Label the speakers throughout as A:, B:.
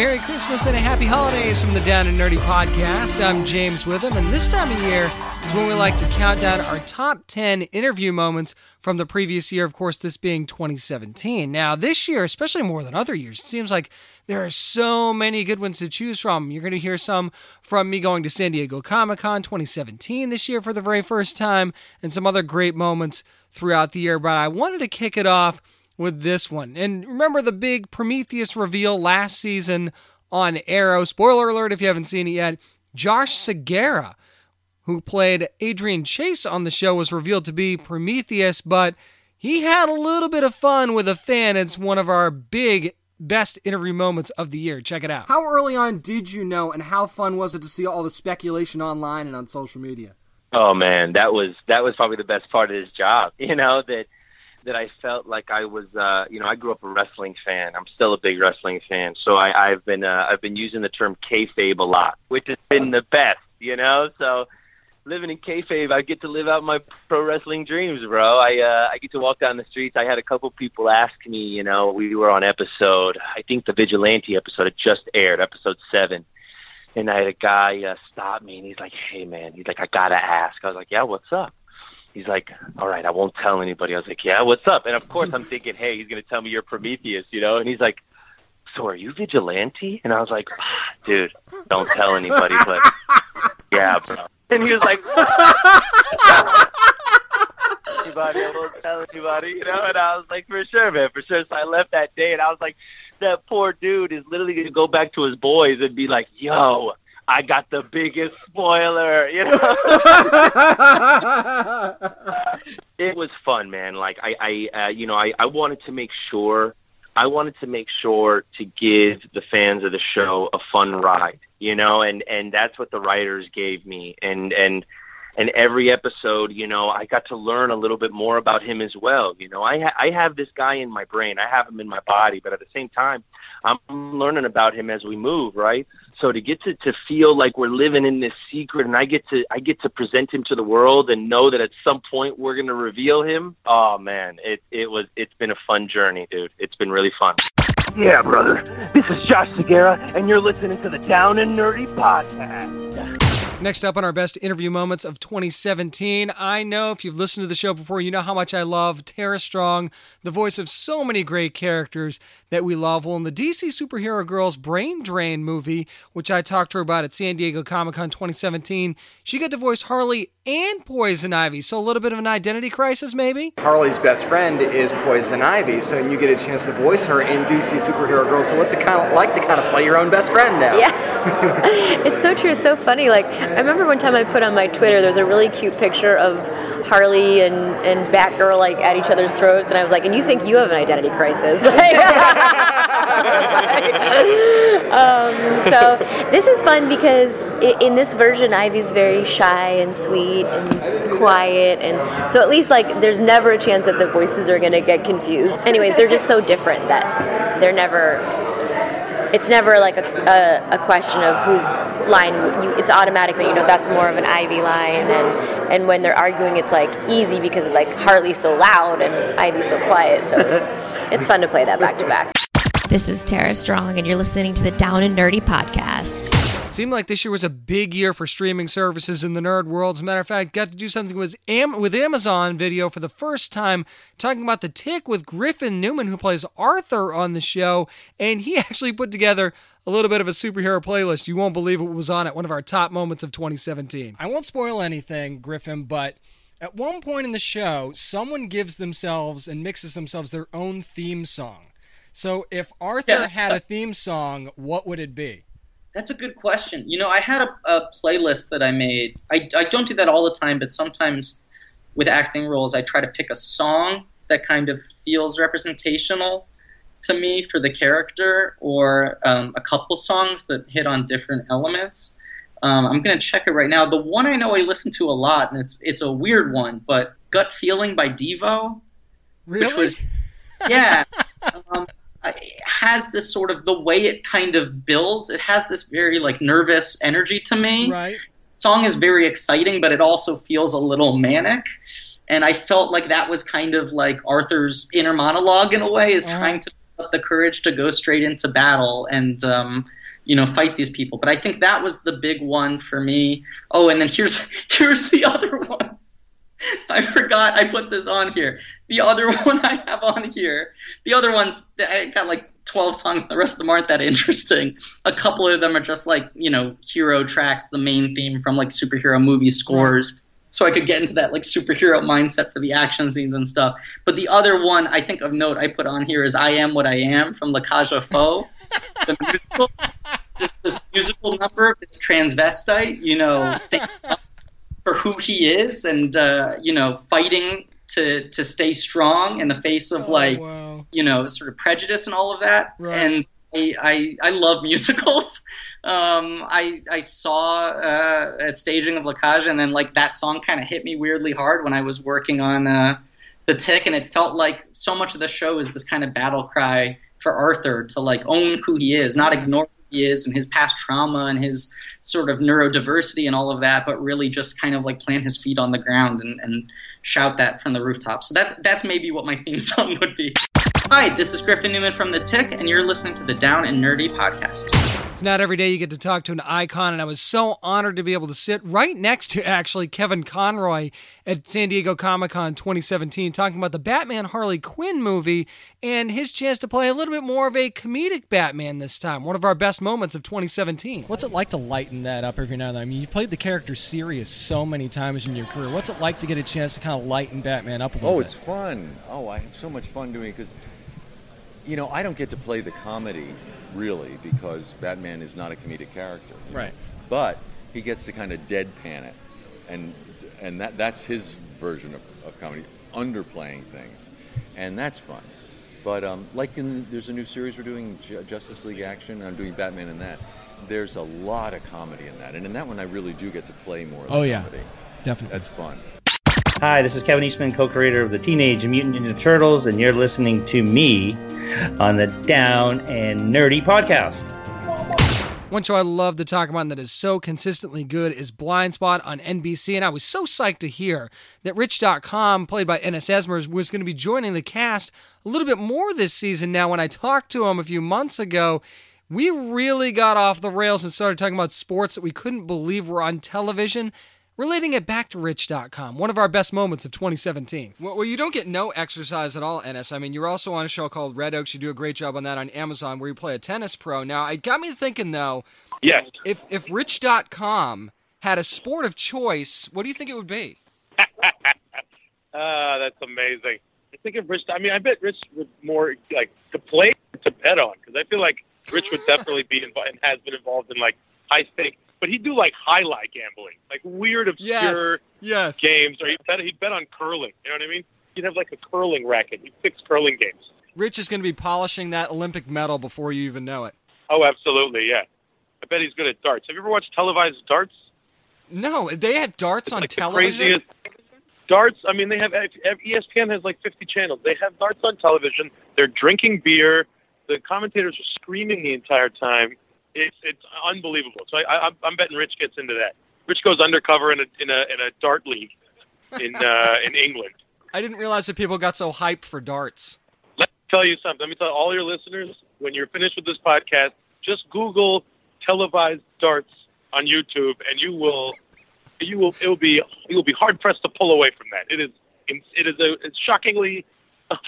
A: Merry Christmas and a happy holidays from the Down and Nerdy podcast. I'm James Witham, and this time of year is when we like to count down our top 10 interview moments from the previous year, of course, this being 2017. Now, this year, especially more than other years, it seems like there are so many good ones to choose from. You're going to hear some from me going to San Diego Comic Con 2017 this year for the very first time, and some other great moments throughout the year. But I wanted to kick it off with this one. And remember the big Prometheus reveal last season on Arrow? Spoiler alert if you haven't seen it yet. Josh Segarra, who played Adrian Chase on the show, was revealed to be Prometheus, but he had a little bit of fun with a fan. It's one of our big best interview moments of the year. Check it out.
B: How early on did you know, and how fun was it to see all the speculation online and on social media?
C: Oh man, that was that was probably the best part of his job. You know that that I felt like I was, uh, you know, I grew up a wrestling fan. I'm still a big wrestling fan, so I, I've been, uh, I've been using the term kayfabe a lot, which has been the best, you know. So living in kayfabe, I get to live out my pro wrestling dreams, bro. I, uh, I get to walk down the streets. I had a couple people ask me, you know, we were on episode, I think the Vigilante episode had just aired, episode seven. And I had a guy uh, stop me, and he's like, "Hey, man," he's like, "I gotta ask." I was like, "Yeah, what's up?" He's like, all right, I won't tell anybody. I was like, yeah, what's up? And of course, I'm thinking, hey, he's going to tell me you're Prometheus, you know? And he's like, so are you vigilante? And I was like, ah, dude, don't tell anybody, but yeah, bro. And he was like, anybody, I won't tell anybody, you know? And I was like, for sure, man, for sure. So I left that day, and I was like, that poor dude is literally going to go back to his boys and be like, yo, I got the biggest spoiler, you know. it was fun, man. Like I, I, uh, you know, I, I wanted to make sure, I wanted to make sure to give the fans of the show a fun ride, you know, and and that's what the writers gave me, and and and every episode, you know, I got to learn a little bit more about him as well. You know, I ha- I have this guy in my brain, I have him in my body, but at the same time, I'm learning about him as we move, right? So to get to, to feel like we're living in this secret and I get to I get to present him to the world and know that at some point we're gonna reveal him, oh man, it it was it's been a fun journey, dude. It's been really fun.
D: Yeah, brother. This is Josh Segarra and you're listening to the Down and Nerdy Podcast.
A: Next up on our best interview moments of 2017, I know if you've listened to the show before, you know how much I love Tara Strong, the voice of so many great characters that we love. Well, in the DC Superhero Girls Brain Drain movie, which I talked to her about at San Diego Comic Con 2017, she got to voice Harley and Poison Ivy. So a little bit of an identity crisis, maybe?
E: Harley's best friend is Poison Ivy, so you get a chance to voice her in DC Superhero Girls. So what's it kind of like to kind of play your own best friend now?
F: Yeah, it's so true. It's so funny. Like I remember one time I put on my Twitter, there's a really cute picture of Harley and, and Batgirl like at each other's throats, and I was like, and you think you have an identity crisis? um, so this is fun because in this version, Ivy's very shy and sweet and quiet, and so at least like there's never a chance that the voices are gonna get confused. Anyways, they're just so different that they're never it's never like a, a, a, question of whose line you, it's automatic that you know that's more of an Ivy line and and when they're arguing it's like easy because it's like Harley's so loud and Ivy's so quiet so it's it's fun to play that back to back.
G: This is Tara Strong, and you're listening to the Down and Nerdy podcast.
A: Seemed like this year was a big year for streaming services in the nerd world. As a matter of fact, got to do something with, Am- with Amazon Video for the first time, talking about the tick with Griffin Newman, who plays Arthur on the show, and he actually put together a little bit of a superhero playlist. You won't believe what was on it, one of our top moments of 2017. I won't spoil anything, Griffin, but at one point in the show, someone gives themselves and mixes themselves their own theme song. So if Arthur yeah. had a theme song, what would it be?
H: That's a good question. You know, I had a, a playlist that I made. I, I don't do that all the time, but sometimes with acting roles, I try to pick a song that kind of feels representational. To me for the character or um, a couple songs that hit on different elements. Um, I'm gonna check it right now. The one I know I listen to a lot, and it's it's a weird one, but "Gut Feeling" by Devo,
A: Really?
H: which was yeah, um, it has this sort of the way it kind of builds. It has this very like nervous energy to me.
A: right.
H: Song is very exciting, but it also feels a little manic. And I felt like that was kind of like Arthur's inner monologue in a way, is
A: Uh-huh.
H: trying to up the courage to go straight into battle and um, you know fight these people. But I think that was the big one for me. Oh, and then here's here's the other one. I forgot I put this on here. The other one I have on here. The other ones I got like 12 songs. The rest of them aren't that interesting. A couple of them are just like you know hero tracks, the main theme from like superhero movie scores. So I could get into that like superhero mindset for the action scenes and stuff. But the other one I think of note I put on here is "I Am What I Am" from La Cage aux Folles, the musical. Just this musical number. It's transvestite, you know, standing up for who he is and uh, you know fighting to to stay strong in the face of like
A: Oh, wow.
H: you know sort of prejudice and all of that
A: Right.
H: and I, I I love musicals. Um, I I saw uh, a staging of La Cage, and then like that song kind of hit me weirdly hard when I was working on uh, the Tick, and it felt like so much of the show is this kind of battle cry for Arthur to like own who he is, not ignore who he is and his past trauma and his sort of neurodiversity and all of that, but really just kind of like plant his feet on the ground and, and shout that from the rooftop. So that's that's maybe what my theme song would be. Hi, this is Griffin Newman from The Tick, and you're listening to the Down and Nerdy podcast.
A: It's not every day you get to talk to an icon, and I was so honored to be able to sit right next to actually Kevin Conroy at San Diego Comic Con 2017 talking about the Batman Harley Quinn movie and his chance to play a little bit more of a comedic Batman this time, one of our best moments of 2017. What's it like to lighten that up every now and then? I mean, you've played the character serious so many times in your career. What's it like to get a chance to kind of lighten Batman up a little
I: Oh,
A: bit?
I: Oh, it's fun. Oh, I have so much fun doing it because, you know, I don't get to play the comedy really because Batman is not a comedic character. you know.
A: Right.
I: But he gets to kind of deadpan it, and and that that's his version of, of comedy, underplaying things, and that's fun. But um, like in there's a new series we're doing, Ju- Justice League Action. and I'm doing Batman in that. There's a lot of comedy in that, and in that one I really do get to play more. Of
A: Oh, yeah.
I: comedy.
A: Definitely.
I: That's fun.
J: Hi, this is Kevin Eastman, co creator of the Teenage Mutant Ninja Turtles, and you're listening to me on the Down and Nerdy podcast.
A: One show I love to talk about that is so consistently good is Blind Spot on NBC. And I was so psyched to hear that Rich Dotcom, played by Ennis Esmers, was going to be joining the cast a little bit more this season. Now, when I talked to him a few months ago, we really got off the rails and started talking about sports that we couldn't believe were on television. Relating it back to Rich Dotcom, one of our best moments of 2017. Well, well, you don't get no exercise at all, Ennis. I mean, you're also on a show called Red Oaks. You do a great job on that on Amazon, where you play a tennis pro. Now, it got me thinking though.
K: Yes.
A: If if Rich Dotcom had a sport of choice, what do you think it would be?
K: Ah, that's amazing. I think if Rich, I mean, I bet Rich would more like to play to bet on because I feel like Rich would definitely be involved and has been involved in like high stake, but he'd do like highlight gambling, like weird, obscure
A: yes.
K: games, or he'd bet he'd bet on curling. You know what I mean? He'd have like a curling racket. He'd fix curling games.
A: Rich is going to be polishing that Olympic medal before you even know it.
K: Oh, absolutely, yeah. I bet he's good at darts. Have you ever watched televised darts?
A: No, they have darts on
K: like
A: television.
K: Darts. I mean, they have ESPN has like 50 channels. They have darts on television. They're drinking beer. The commentators are screaming the entire time. It's it's unbelievable. So I, I, I'm- betting Rich gets into that. Rich goes undercover in a in a in a dart league in uh, in England.
A: I didn't realize that people got so hyped for darts.
K: Let me tell you something. Let me tell all your listeners when you're finished with this podcast, just Google televised darts on YouTube, and you will you will it will be you will be hard pressed to pull away from that. It is it is a it's shockingly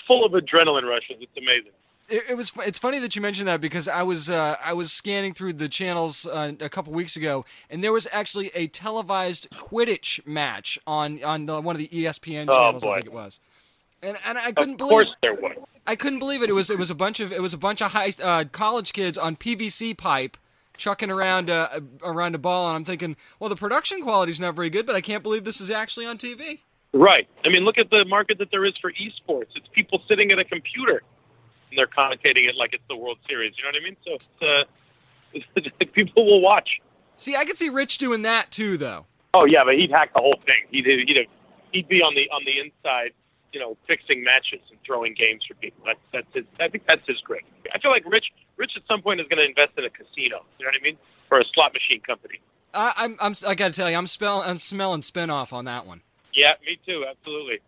K: full of adrenaline rushes. It's amazing.
A: It, it was. It's funny that you mentioned that because I was uh, I was scanning through the channels uh, a couple weeks ago, and there was actually a televised Quidditch match on on the, one of the ESPN
K: Oh,
A: channels. I think it was, and and I couldn't
K: Of
A: believe.
K: course there was.
A: I couldn't believe it. It was it was a bunch of it was a bunch of high uh, college kids on PVC pipe chucking around uh, around a ball, and I'm thinking, well, the production quality's not very good, but I can't believe this is actually on TV.
K: Right. I mean, look at the market that there is for esports. It's people sitting at a computer. And they're commentating it like it's the World Series. You know what I mean? So it's, uh, people will watch.
A: See, I could see Rich doing that too, though.
K: Oh yeah, but he'd hack the whole thing. He'd he'd have, he'd be on the on the inside, you know, fixing matches and throwing games for people. That's that's his. I think that's his grit. I feel like Rich Rich at some point is going to invest in a casino. You know what I mean? Or a slot machine company.
A: I, I'm, I'm, I got to tell you, I'm, spell, I'm smelling spinoff on that one.
K: Yeah, me too. Absolutely.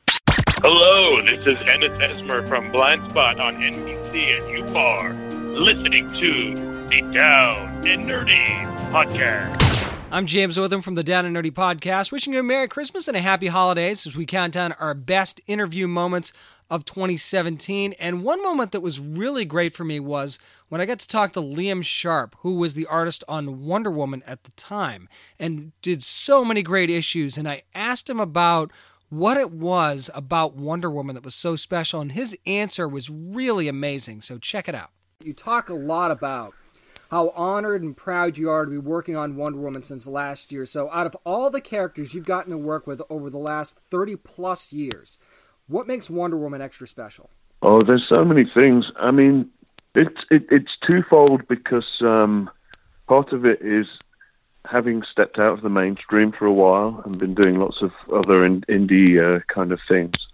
K: Hello, this is Ennis Esmer from Blind Spot on NBC, and you are listening to the Down and Nerdy podcast.
A: I'm James Witham from the Down and Nerdy podcast, wishing you a Merry Christmas and a Happy Holidays as we count down our best interview moments of 2017. And one moment that was really great for me was when I got to talk to Liam Sharp, who was the artist on Wonder Woman at the time and did so many great issues. And I asked him about what it was about Wonder Woman that was so special, and his answer was really amazing. So check it out.
B: You talk a lot about how honored and proud you are to be working on Wonder Woman since last year. So, out of all the characters you've gotten to work with over the last 30 plus years, what makes Wonder Woman extra special?
L: Oh, there's so many things. I mean, it's it, it's twofold because um, part of it is having stepped out of the mainstream for a while and been doing lots of other in, indie uh, kind of things.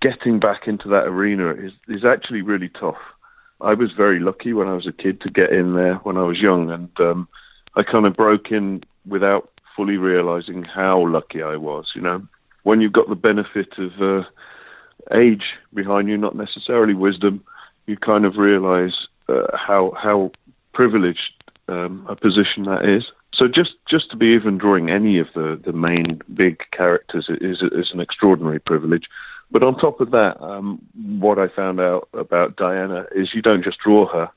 L: Getting back into that arena is is actually really tough. I was very lucky when I was a kid to get in there when I was young, and um, I kind of broke in without fully realizing how lucky I was. You know, when you've got the benefit of uh, age behind you, not necessarily wisdom, you kind of realize uh, how how privileged um, a position that is. So just just to be even drawing any of the the main big characters is is an extraordinary privilege. But on top of that, um, what I found out about Diana is you don't just draw her,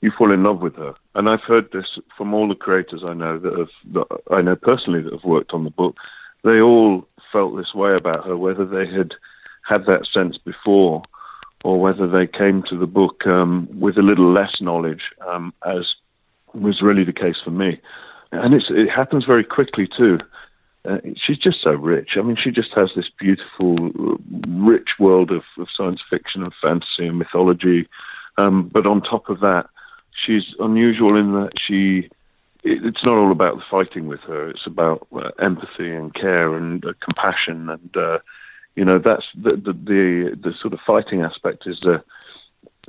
L: you fall in love with her. And I've heard this from all the creators I know that have that I know personally that have worked on the book. They all felt this way about her, whether they had had that sense before or whether they came to the book um, with a little less knowledge, um, as was really the case for me. And it happens very quickly too. Uh, she's just so rich. I mean, she just has this beautiful, rich world of, of science fiction and fantasy and mythology. Um, but on top of that, she's unusual in that she. It, it's not all about the fighting with her. It's about uh, empathy and care and uh, compassion, and uh, you know that's the, the the the sort of fighting aspect is the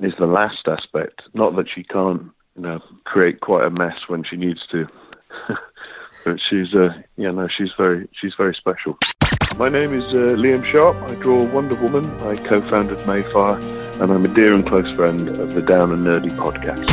L: is the last aspect. Not that she can't, you know, create quite a mess when she needs to. but she's uh, yeah no she's very she's very special. My name is uh, Liam Sharp. I draw Wonder Woman. I co-founded Madefire, and I'm a dear and close friend of the Down and Nerdy podcast.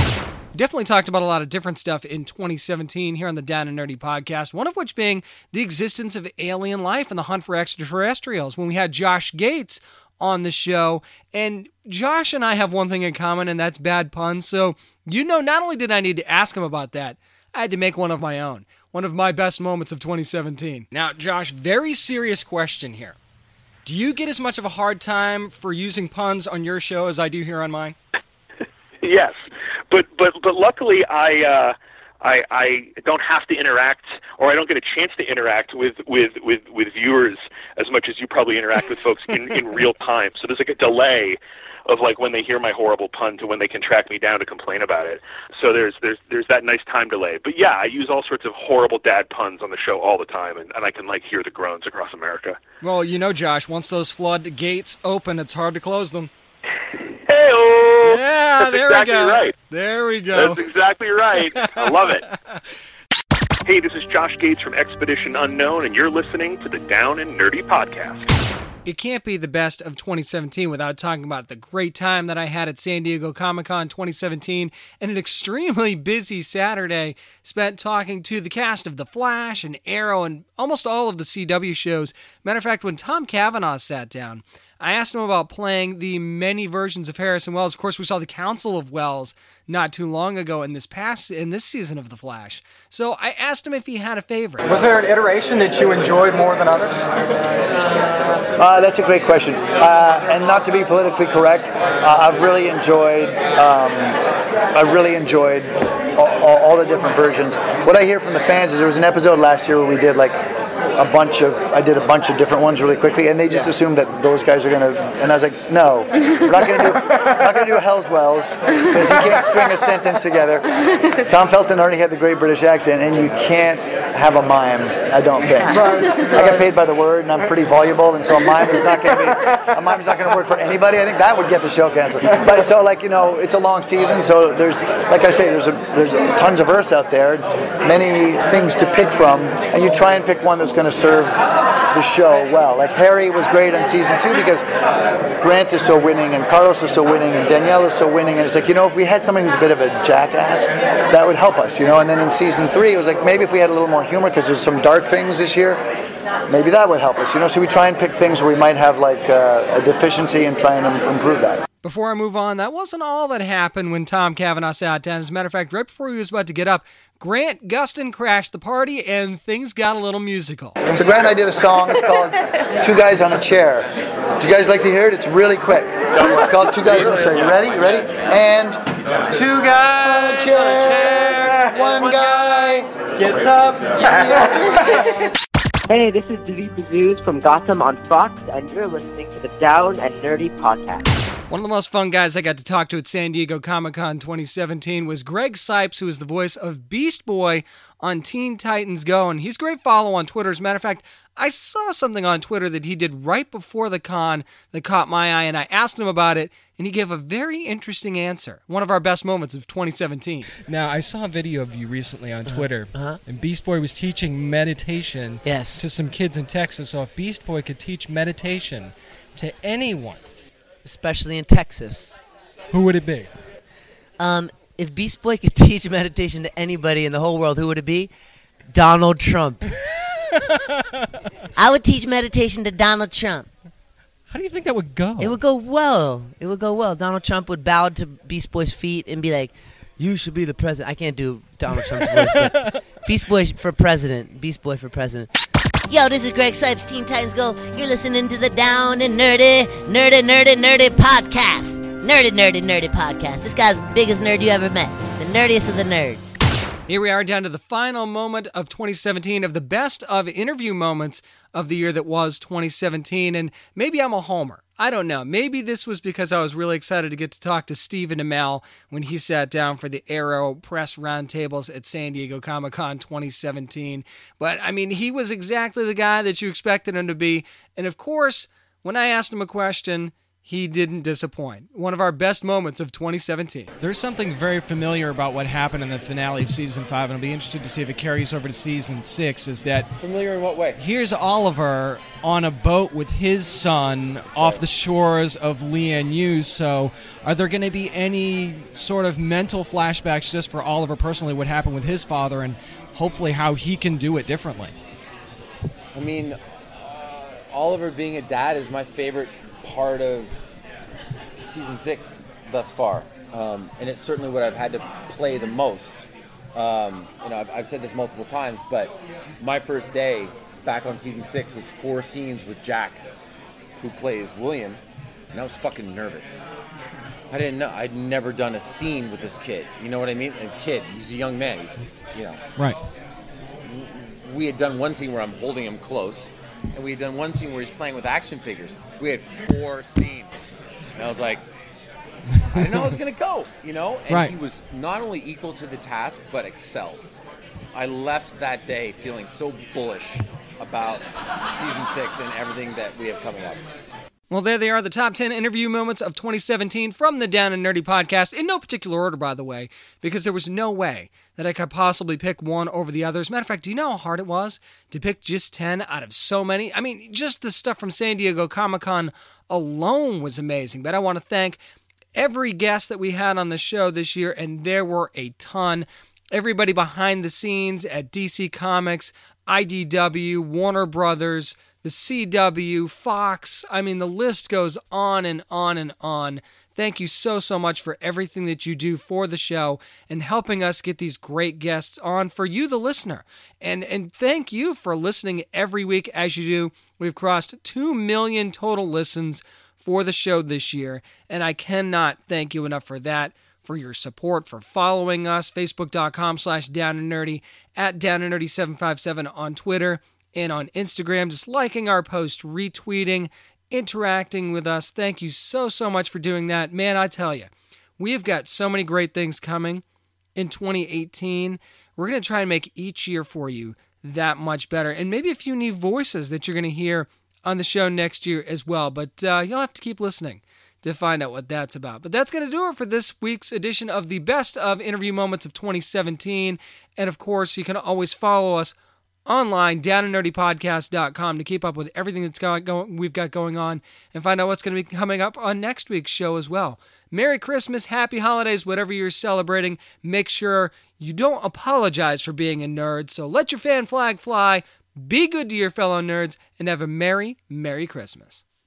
A: Definitely talked about a lot of different stuff in 2017 here on the Down and Nerdy podcast, one of which being the existence of alien life and the hunt for extraterrestrials. When we had Josh Gates on the show, and Josh and I have one thing in common, and that's bad puns. So, you know, not only did I need to ask him about that, I had to make one of my own one of my best moments of 2017. Now, Josh, very serious question here. Do you get as much of a hard time for using puns on your show as I do here on mine?
M: yes, but but but luckily I. Uh... I, I don't have to interact or I don't get a chance to interact with, with, with, with viewers as much as you probably interact with folks in, in real time. So there's like a delay of like when they hear my horrible pun to when they can track me down to complain about it. So there's there's there's that nice time delay. But yeah, I use all sorts of horrible dad puns on the show all the time, and, and I can like hear the groans across America.
A: Well, you know, Josh, once those flood gates open, it's hard to close them.
M: Hey,
A: yeah,
M: That's
A: there
M: exactly
A: we go.
M: right.
A: There we go.
M: That's exactly right. I love it. Hey, this is Josh Gates from Expedition Unknown, and you're listening to the Down and Nerdy Podcast.
A: It can't be the best of 2017 without talking about the great time that I had at San Diego Comic Con 2017 and an extremely busy Saturday spent talking to the cast of The Flash and Arrow and almost all of the CW shows. Matter of fact, when Tom Cavanagh sat down, I asked him about playing the many versions of Harrison Wells. Of course, we saw the Council of Wells not too long ago in this past in this season of The Flash. So I asked him if he had a favorite.
N: Was there an iteration that you enjoyed more than others?
O: Uh, that's a great question. Uh, and not to be politically correct, uh, I've really enjoyed. Um, I really enjoyed all, all, all the different versions. What I hear from the fans is there was an episode last year where we did like a bunch of I did a bunch of different ones really quickly, and they just assumed that those guys are gonna. And I was like, no, we're not gonna do we're not gonna do Hell's Wells because you can't string a sentence together. Tom Felton already had the great British accent, and you can't have a mime. I don't think. I get paid by the word, and I'm pretty voluble, and so a mime is not gonna be a mime's not gonna work for anybody. I think that would get the show canceled. But so like you know, it's a long season, so there's like I say, there's a, there's tons of Earths out there, many things to pick from, and you try and pick one that's going to serve the show well. Like Harry was great on season two because Grant is so winning, and Carlos is so winning, and Danielle is so winning, and it's like you know, if we had somebody who's a bit of a jackass, that would help us, you know. And then in season three, it was like maybe if we had a little more humor because there's some dark things this year. Maybe that would help us, you know. So we try and pick things where we might have like uh, a deficiency and try and im- improve that.
A: Before I move on, that wasn't all that happened when Tom Cavanagh sat down. As a matter of fact, right before he was about to get up, Grant Gustin crashed the party and things got a little musical.
O: So Grant and I did a song. It's called Two Guys on a Chair. Do you guys like to hear it? It's really quick. It's called Two Guys on a Chair. You ready? You ready? And two guys on a chair. One guy
N: gets up.
D: Hey, this is David Mazouz from Gotham on Fox, and you're listening to the Down and Nerdy Podcast.
A: One of the most fun guys I got to talk to at San Diego Comic Con 2017 was Greg Cipes, who is the voice of Beast Boy on Teen Titans Go. And he's a great follow on Twitter. As a matter of fact, I saw something on Twitter that he did right before the con that caught my eye, and I asked him about it, and he gave a very interesting answer. One of our best moments of 2017.
P: Now, I saw a video of you recently on Twitter,
Q: uh-huh.
P: and Beast Boy was teaching meditation
Q: Yes.
P: to some kids in Texas. So if Beast Boy could teach meditation to anyone,
Q: especially in Texas,
P: who would it be?
Q: Um, if Beast Boy could teach meditation to anybody in the whole world, who would it be? Donald Trump. I would teach meditation to Donald Trump.
P: How do you think that would go?
Q: It would go well. It would go well. Donald Trump would bow to Beast Boy's feet and be like, "You should be the president." I can't do Donald Trump's voice, but Beast Boy for president. Beast Boy for president. Yo, this is Greg Cipes, Teen Titans Go. You're listening to the Down and Nerdy, Nerdy, Nerdy, Nerdy podcast. Nerdy, Nerdy, Nerdy podcast. This guy's the biggest nerd you ever met. The nerdiest of the nerds.
A: Here we are down to the final moment of 2017 of the best of interview moments of the year that was 2017. And maybe I'm a homer. I don't know. Maybe this was because I was really excited to get to talk to Stephen Amell when he sat down for the Arrow press roundtables at San Diego Comic Con 2017. But I mean, he was exactly the guy that you expected him to be. And of course, when I asked him a question, he didn't disappoint. One of our best moments of 2017.
P: There's something very familiar about what happened in the finale of season five, and I'll be interested to see if it carries over to season six. Is that
R: familiar in what way?
P: Here's Oliver on a boat with his son off the shores of Lian Yu. So, are there going to be any sort of mental flashbacks just for Oliver personally, what happened with his father, and hopefully how he can do it differently?
R: I mean, uh, Oliver being a dad is my favorite part of season six thus far, um, and it's certainly what I've had to play the most. Um, you know, I've, I've said this multiple times, but my first day back on season six was four scenes with Jack, who plays William, and I was fucking nervous. I didn't know. I'd never done a scene with this kid. You know what I mean? A kid. He's a young man. He's, you know.
P: Right.
R: We had done one scene where I'm holding him close, and we had done one scene where he's playing with action figures. We had four scenes, and I was like, I didn't know how it was gonna go, you know. And
P: Right.
R: he was not only equal to the task, but excelled. I left that day feeling so bullish about season six and everything that we have coming up.
A: Well, there they are, the top 10 interview moments of 2017 from the Down and Nerdy podcast, in no particular order, by the way, because there was no way that I could possibly pick one over the other. As a matter of fact, do you know how hard it was to pick just 10 out of so many? I mean, just the stuff from San Diego Comic Con alone was amazing. But I want to thank every guest that we had on the show this year, and there were a ton. Everybody behind the scenes at DC Comics, IDW, Warner Brothers, the CW, Fox. I mean, the list goes on and on and on. Thank you so, so much for everything that you do for the show and helping us get these great guests on for you, the listener. And, and thank you for listening every week as you do. We've crossed 2 million total listens for the show this year, and I cannot thank you enough for that for your support, for following us, facebook.com slash down and nerdy, at down and nerdy 757 on Twitter, and on Instagram, just liking our post, retweeting, interacting with us. Thank you so, so much for doing that. Man, I tell you, we've got so many great things coming in 2018. We're going to try and make each year for you that much better. And maybe a few new voices that you're going to hear on the show next year as well. But uh, you'll have to keep listening to find out what that's about. But that's going to do it for this week's edition of the Best of Interview Moments of 2017. And of course, you can always follow us online downandnerdypodcast.com to keep up with everything that's going, going, we've got going on and find out what's going to be coming up on next week's show as well. Merry Christmas, happy holidays, whatever you're celebrating. Make sure you don't apologize for being a nerd. So let your fan flag fly, be good to your fellow nerds, and have a merry, merry Christmas.